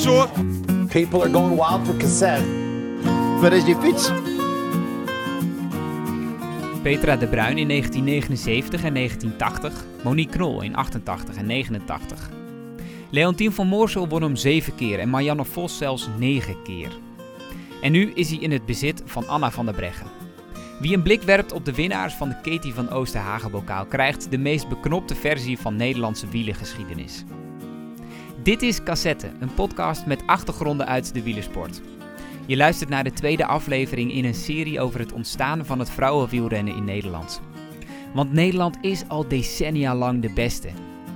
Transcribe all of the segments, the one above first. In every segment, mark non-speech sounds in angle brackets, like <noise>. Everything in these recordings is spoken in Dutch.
short. People are going wild for cassette. Waar is die fiets? Petra de Bruin in 1979 en 1980, Monique Knol in 88 en 89. Leontien van Moorsel won hem 7 keer en Marianne Vos zelfs 9 keer. En nu is hij in het bezit van Anna van der Breggen. Wie een blik werpt op de winnaars van de Katie van Oosterhagen-bokaal krijgt de meest beknopte versie van Nederlandse wielengeschiedenis. Dit is Cassette, een podcast met achtergronden uit de wielersport. Je luistert naar de tweede aflevering in een serie over het ontstaan van het vrouwenwielrennen in Nederland. Want Nederland is al decennia lang de beste.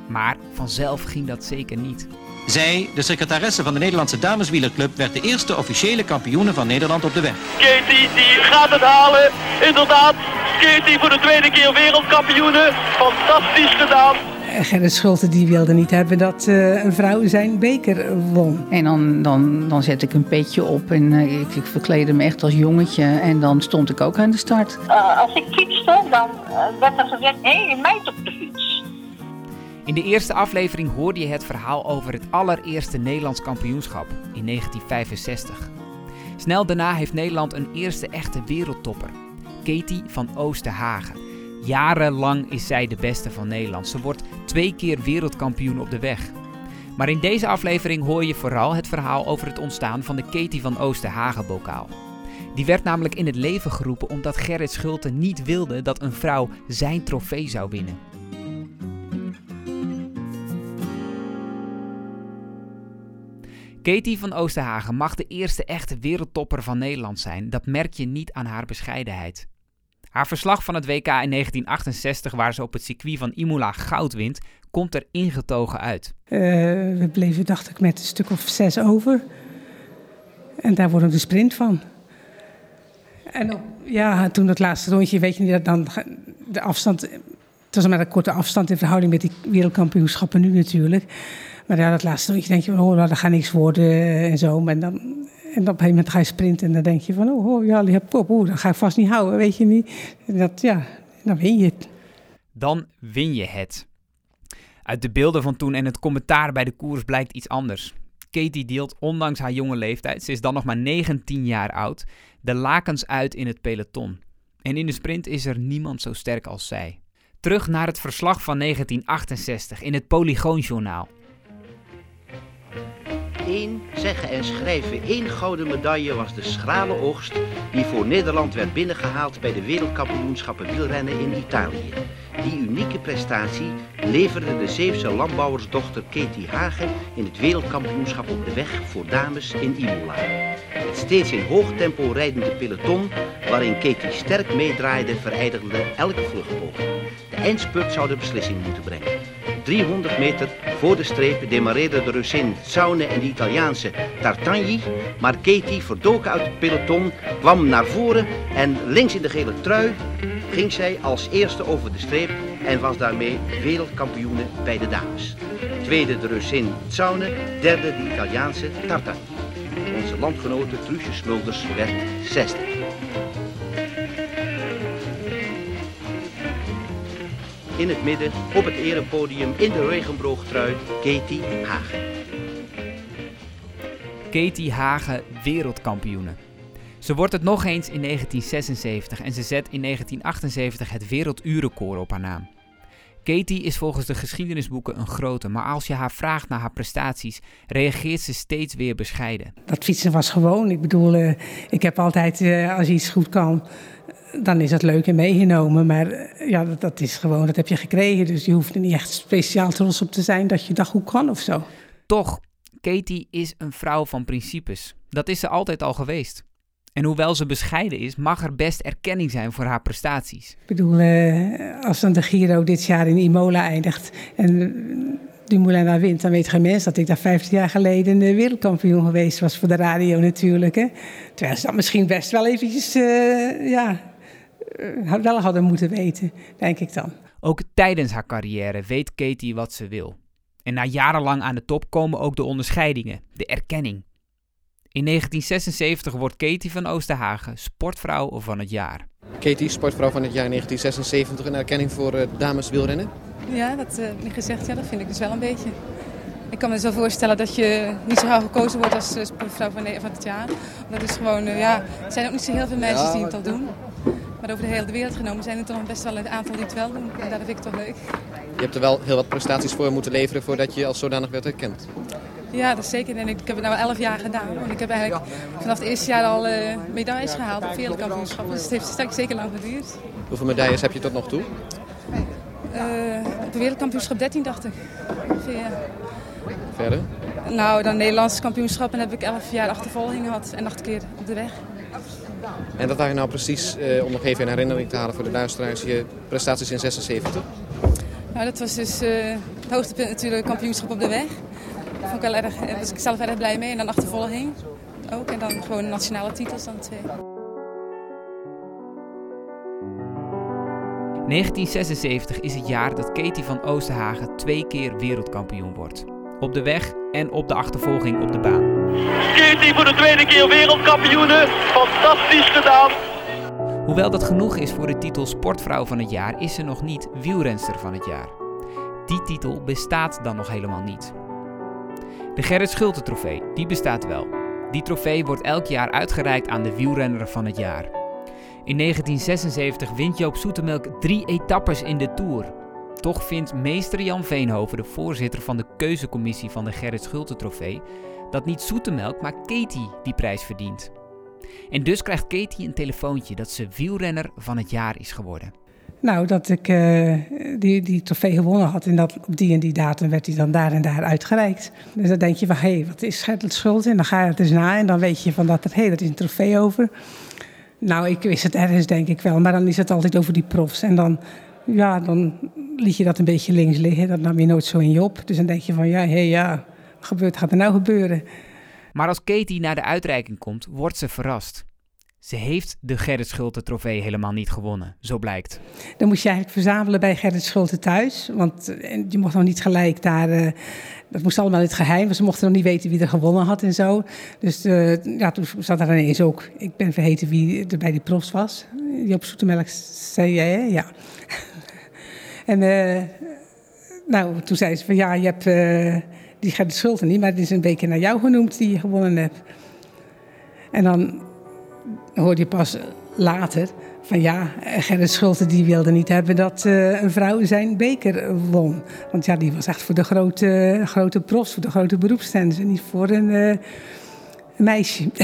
Maar vanzelf ging dat zeker niet. Zij, de secretaresse van de Nederlandse Dameswielerclub, werd de eerste officiële kampioene van Nederland op de weg. Katie die gaat het halen. Inderdaad, Katie voor de tweede keer wereldkampioene. Fantastisch gedaan. Gerrit Schulte die wilde niet hebben dat uh, een vrouw zijn beker won. En dan, dan, dan zet ik een petje op en uh, ik, ik verkleedde me echt als jongetje. En dan stond ik ook aan de start. Uh, als ik fietste, dan werd er gezegd, hé, hey, meid op de fiets. In de eerste aflevering hoorde je het verhaal over het allereerste Nederlands kampioenschap in 1965. Snel daarna heeft Nederland een eerste echte wereldtopper, Katie van Oosterhagen. Jarenlang is zij de beste van Nederland. Ze wordt twee keer wereldkampioen op de weg. Maar in deze aflevering hoor je vooral het verhaal over het ontstaan van de Katie van Oosterhagen-bokaal. Die werd namelijk in het leven geroepen omdat Gerrit Schulte niet wilde dat een vrouw zijn trofee zou winnen. Katie van Oosterhagen mag de eerste echte wereldtopper van Nederland zijn. Dat merk je niet aan haar bescheidenheid. Haar verslag van het WK in 1968, waar ze op het circuit van Imola goud wint, komt er ingetogen uit. Uh, we bleven, dacht ik, met een stuk of zes over. En daar wordt de sprint van. En op, ja, toen dat laatste rondje, weet je niet, dan de afstand... Het was maar een korte afstand in verhouding met die wereldkampioenschappen nu natuurlijk. Maar ja, dat laatste rondje denk je oh, nou, dat gaat niks worden en zo. Maar dan, en op een gegeven moment ga je sprinten en dan denk je van, oh, oh ja, je hebt kop, oh, dat ga ik vast niet houden, weet je niet. En dat, ja, dan win je het. Dan win je het. Uit de beelden van toen en het commentaar bij de koers blijkt iets anders. Katie deelt, ondanks haar jonge leeftijd, ze is dan nog maar 19 jaar oud, de lakens uit in het peloton. En in de sprint is er niemand zo sterk als zij. Terug naar het verslag van 1968 in het Polygoonjournaal. Eén zeggen en schrijven één gouden medaille was de schrale oogst die voor Nederland werd binnengehaald bij de wereldkampioenschappen wielrennen in Italië. Die unieke prestatie leverde de Zeeuwse landbouwersdochter Katie Hagen in het wereldkampioenschap op de weg voor dames in Imola. Het steeds in hoog tempo rijdende peloton, waarin Katie sterk meedraaide, vereidelde elke vluchtpoging. De eindspurt zou de beslissing moeten brengen. 300 meter voor de streep demareerden de Russin Tsaune en de Italiaanse Tartagni, maar Katie, verdoken uit het peloton, kwam naar voren en links in de gele trui ging zij als eerste over de streep en was daarmee wereldkampioene bij de dames. Tweede de Russin Tsaune, derde de Italiaanse Tartagni. Onze landgenote Truusje Smulders werd zesde. In het midden, op het erepodium, in de regenboogtrui, Katie Hagen. Katie Hagen wereldkampioene. Ze wordt het nog eens in 1976 en ze zet in 1978 het werelduurrecord op haar naam. Katie is volgens de geschiedenisboeken een grote, maar als je haar vraagt naar haar prestaties, reageert ze steeds weer bescheiden. Dat fietsen was gewoon. Ik bedoel, uh, ik heb altijd, uh, als iets goed kan, dan is dat leuk en meegenomen. Maar uh, ja, dat, dat, is gewoon, dat heb je gekregen. Dus je hoeft er niet echt speciaal trots op te zijn dat je dat goed kan of zo. Toch, Katie is een vrouw van principes. Dat is ze altijd al geweest. En hoewel ze bescheiden is, mag er best erkenning zijn voor haar prestaties. Ik bedoel, uh, als dan de Giro dit jaar in Imola eindigt en Dumoulin daar wint, dan weet geen mens dat ik daar 15 jaar geleden de wereldkampioen geweest was voor de radio natuurlijk. Hè. Terwijl ze dat misschien best wel eventjes, uh, ja, wel hadden moeten weten, denk ik dan. Ook tijdens haar carrière weet Katie wat ze wil. En na jarenlang aan de top komen ook de onderscheidingen, de erkenning. In 1976 wordt Katie van Oosterhagen sportvrouw van het jaar. Katie, sportvrouw van het jaar 1976, een erkenning voor uh, dames wielrennen? Ja, dat uh, gezegd, ja, dat vind ik dus wel een beetje. Ik kan me zo voorstellen dat je niet zo gauw gekozen wordt als eh, sportvrouw van, van het jaar. Dat is gewoon, uh, ja, er zijn ook niet zo heel veel meisjes die het al doen. Maar over de hele wereld genomen zijn er toch best wel een aantal die het wel doen. En dat vind ik toch leuk. Je hebt er wel heel wat prestaties voor moeten leveren voordat je als zodanig werd herkend. Ja, dat is zeker. En ik heb het nu elf jaar gedaan. Want ik heb eigenlijk vanaf het eerste jaar al uh, medailles gehaald op wereldkampioenschappen. Dus het heeft zeker lang geduurd. Hoeveel medailles heb je tot nog toe? Uh, op de wereldkampioenschap 13 dacht ik. Ja. Verder? Nou, dan Nederlandse kampioenschappen heb ik 11 jaar achtervolging gehad en acht keer op de weg. En wat waren nou precies, uh, om nog even in herinnering te halen voor de luisteraars, je prestaties in 76? Nou, dat was dus uh, het hoogtepunt natuurlijk, kampioenschap op de weg. Daar vond ik wel erg, daar was ik zelf erg blij mee. En dan achtervolging ook. En dan gewoon nationale titels dan twee. 1976 is het jaar dat Katie van Oosterhagen twee keer wereldkampioen wordt. Op de weg en op de achtervolging op de baan. Katie voor de tweede keer wereldkampioene. Fantastisch gedaan. Hoewel dat genoeg is voor de titel Sportvrouw van het jaar, is ze nog niet wielrenster van het jaar. Die titel bestaat dan nog helemaal niet. De Gerrit Schulte trofee, die bestaat wel. Die trofee wordt elk jaar uitgereikt aan de wielrenner van het jaar. In 1976 wint Joop Zoetemelk drie etappes in de Tour. Toch vindt meester Jan Veenhoven, de voorzitter van de keuzecommissie van de Gerrit Schulte trofee, dat niet Zoetemelk, maar Katie die prijs verdient. En dus krijgt Katie een telefoontje dat ze wielrenner van het jaar is geworden. Nou, dat ik uh, die, die trofee gewonnen had en dat op die en die datum werd hij dan daar en daar uitgereikt. Dus dan denk je van, hé, wat is Gerrit Schulte? En dan ga je het eens na en dan weet je van dat er, hé, hey, dat is een trofee over. Nou, ik wist het ergens denk ik wel, maar dan is het altijd over die profs. En dan, ja, dan liet je dat een beetje links liggen, dat nam je nooit zo in je op. Dus dan denk je van, ja, hé, hey, ja, wat gebeurt, gaat er nou gebeuren? Maar als Katie naar de uitreiking komt, wordt ze verrast. Ze heeft de Gerrit Schulte trofee helemaal niet gewonnen, zo blijkt. Dan moest je eigenlijk verzamelen bij Gerrit Schulte thuis. Want je mocht nog niet gelijk daar... Uh, dat moest allemaal in het geheim, want ze mochten nog niet weten wie er gewonnen had en zo. Dus uh, ja, toen zat er ineens ook... Ik ben vergeten wie er bij die profs was. Die op Zoetemelk zei jij, hè? Ja. <laughs> en nou, toen zei ze van ja, je hebt die Gerrit Schulte niet... maar het is een beetje naar jou genoemd die je gewonnen hebt. En dan hoorde je pas later van ja, Gerrit Schulte die wilde niet hebben dat uh, een vrouw zijn beker won. Want ja, die was echt voor de grote, grote profs, voor de grote beroepsstanders en niet voor een, een meisje. <laughs>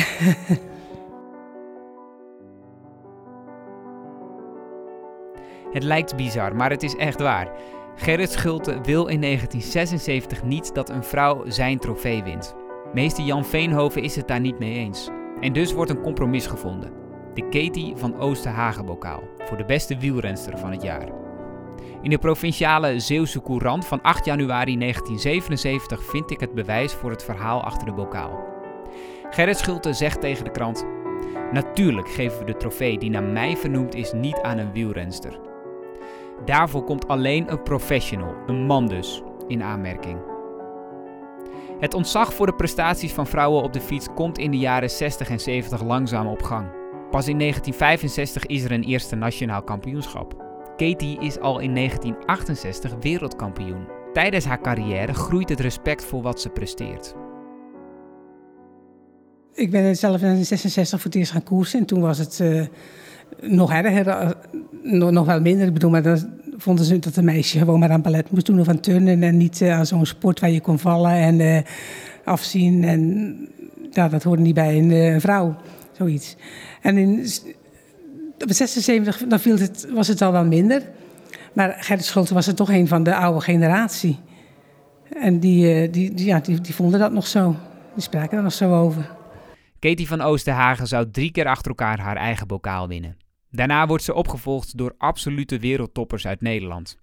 Het lijkt bizar, maar het is echt waar. Gerrit Schulte wil in 1976 niet dat een vrouw zijn trofee wint. Meester Jan Veenhoven is het daar niet mee eens. En dus wordt een compromis gevonden. De Katie van Oosterhagenbokaal voor de beste wielrenster van het jaar. In de provinciale Zeeuwse Courant van 8 januari 1977 vind ik het bewijs voor het verhaal achter de bokaal. Gerrit Schulte zegt tegen de krant: Natuurlijk geven we de trofee die naar mij vernoemd is niet aan een wielrenster. Daarvoor komt alleen een professional, een man dus, in aanmerking. Het ontzag voor de prestaties van vrouwen op de fiets komt in de jaren 60 en 70 langzaam op gang. Pas in 1965 is er een eerste nationaal kampioenschap. Katie is al in 1968 wereldkampioen. Tijdens haar carrière groeit het respect voor wat ze presteert. Ik ben zelf in 1966 voor het eerst gaan koersen en toen was het uh, nog erger, uh, nog, nog wel minder. Ik bedoel, maar dan vonden ze dat een meisje gewoon maar aan ballet moest doen of aan turnen en niet uh, aan zo'n sport waar je kon vallen en afzien. En ja, dat hoorde niet bij een vrouw, zoiets. En in op 76 dan viel het, was het al wel minder. Maar Gerrit Schulte was er toch een van de oude generatie. En die, die, die, ja, die, die vonden dat nog zo. Die spraken er nog zo over. Katie van Oosterhagen zou drie keer achter elkaar haar eigen bokaal winnen. Daarna wordt ze opgevolgd door absolute wereldtoppers uit Nederland.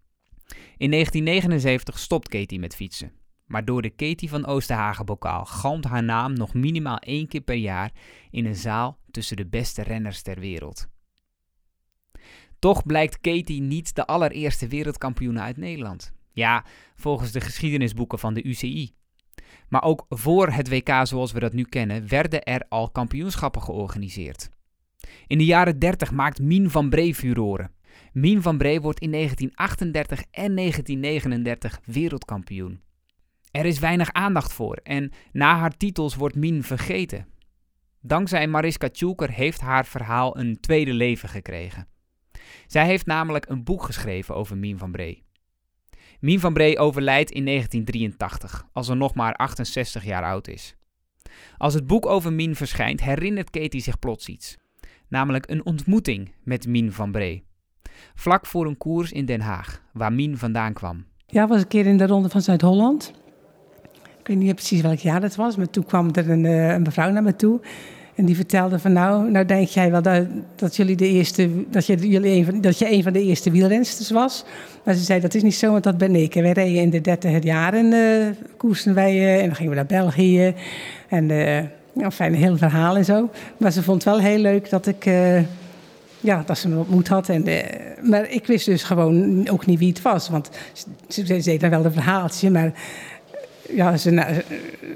In 1979 stopt Katie met fietsen. Maar door de Katie van Oosterhagen bokaal galmt haar naam nog minimaal één keer per jaar in een zaal tussen de beste renners ter wereld. Toch blijkt Katie niet de allereerste wereldkampioene uit Nederland. Ja, volgens de geschiedenisboeken van de UCI. Maar ook voor het WK zoals we dat nu kennen, werden er al kampioenschappen georganiseerd. In de jaren 30 maakt Mien van Bree furoren. Mien van Bree wordt in 1938 en 1939 wereldkampioen. Er is weinig aandacht voor en na haar titels wordt Mien vergeten. Dankzij Mariska Tjoeker heeft haar verhaal een tweede leven gekregen. Zij heeft namelijk een boek geschreven over Mien van Bree. Mien van Bree overlijdt in 1983, als ze nog maar 68 jaar oud is. Als het boek over Mien verschijnt, herinnert Katie zich plots iets. Namelijk een ontmoeting met Mien van Bree. Vlak voor een koers in Den Haag, waar Mien vandaan kwam. Ja, was een keer in de Ronde van Zuid-Holland. Ik weet niet precies welk jaar dat was, maar toen kwam er een, uh, een mevrouw naar me toe. En die vertelde van nou, nou denk jij wel dat, dat jullie de eerste, dat je, jullie een van, dat je een van de eerste wielrensters was. Maar ze zei dat is niet zo, want dat ben ik. En wij reden in de dertig jaren uh, koersen wij uh, en dan gingen we naar België. En ja, fijn, een heel verhaal en zo. Maar ze vond het wel heel leuk dat ik, ja, dat ze me ontmoet had. En, maar ik wist dus gewoon ook niet wie het was. Want ze, ze deed dan wel een verhaaltje, maar ja, ze, nou,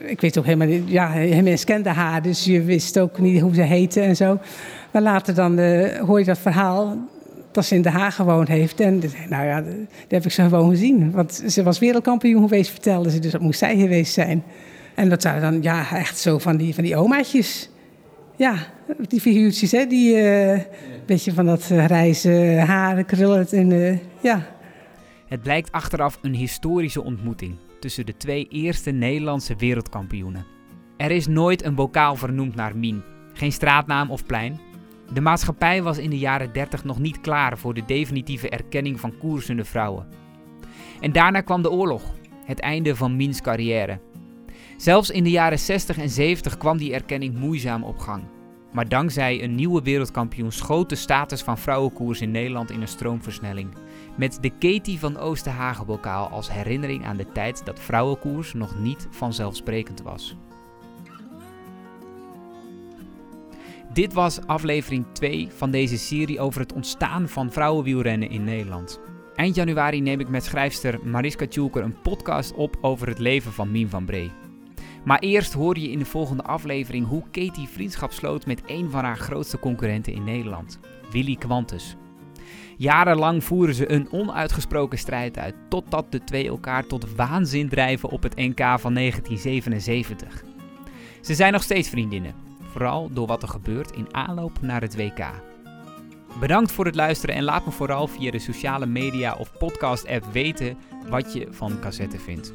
ik weet ook helemaal niet. Ja, mensen kenden haar, dus je wist ook niet hoe ze heette en zo. Maar later dan hoor je dat verhaal dat ze in Den Haag gewoond heeft. En nou ja, dat heb ik ze gewoon gezien. Want ze was wereldkampioen geweest, vertelde ze. Dus dat moest zij geweest zijn. En dat zijn dan ja, echt zo van die, van die omaatjes. Ja, die figuurtjes, hè, die uh, beetje van dat grijze haren krullen. En, uh, ja. Het blijkt achteraf een historische ontmoeting tussen de twee eerste Nederlandse wereldkampioenen. Er is nooit een bokaal vernoemd naar Mien, geen straatnaam of plein. De maatschappij was in de jaren 30 nog niet klaar voor de definitieve erkenning van koersende vrouwen. En daarna kwam de oorlog, het einde van Miens carrière. Zelfs in de jaren 60 en 70 kwam die erkenning moeizaam op gang. Maar dankzij een nieuwe wereldkampioen schoot de status van vrouwenkoers in Nederland in een stroomversnelling. Met de Katie van Oosterhagenbokaal als herinnering aan de tijd dat vrouwenkoers nog niet vanzelfsprekend was. Dit was aflevering 2 van deze serie over het ontstaan van vrouwenwielrennen in Nederland. Eind januari neem ik met schrijfster Mariska Tjoelker een podcast op over het leven van Mien van Bree. Maar eerst hoor je in de volgende aflevering hoe Katie vriendschap sloot met een van haar grootste concurrenten in Nederland, Willy Quantus. Jarenlang voeren ze een onuitgesproken strijd uit, totdat de twee elkaar tot waanzin drijven op het NK van 1977. Ze zijn nog steeds vriendinnen, vooral door wat er gebeurt in aanloop naar het WK. Bedankt voor het luisteren en laat me vooral via de sociale media of podcast app weten wat je van cassette vindt.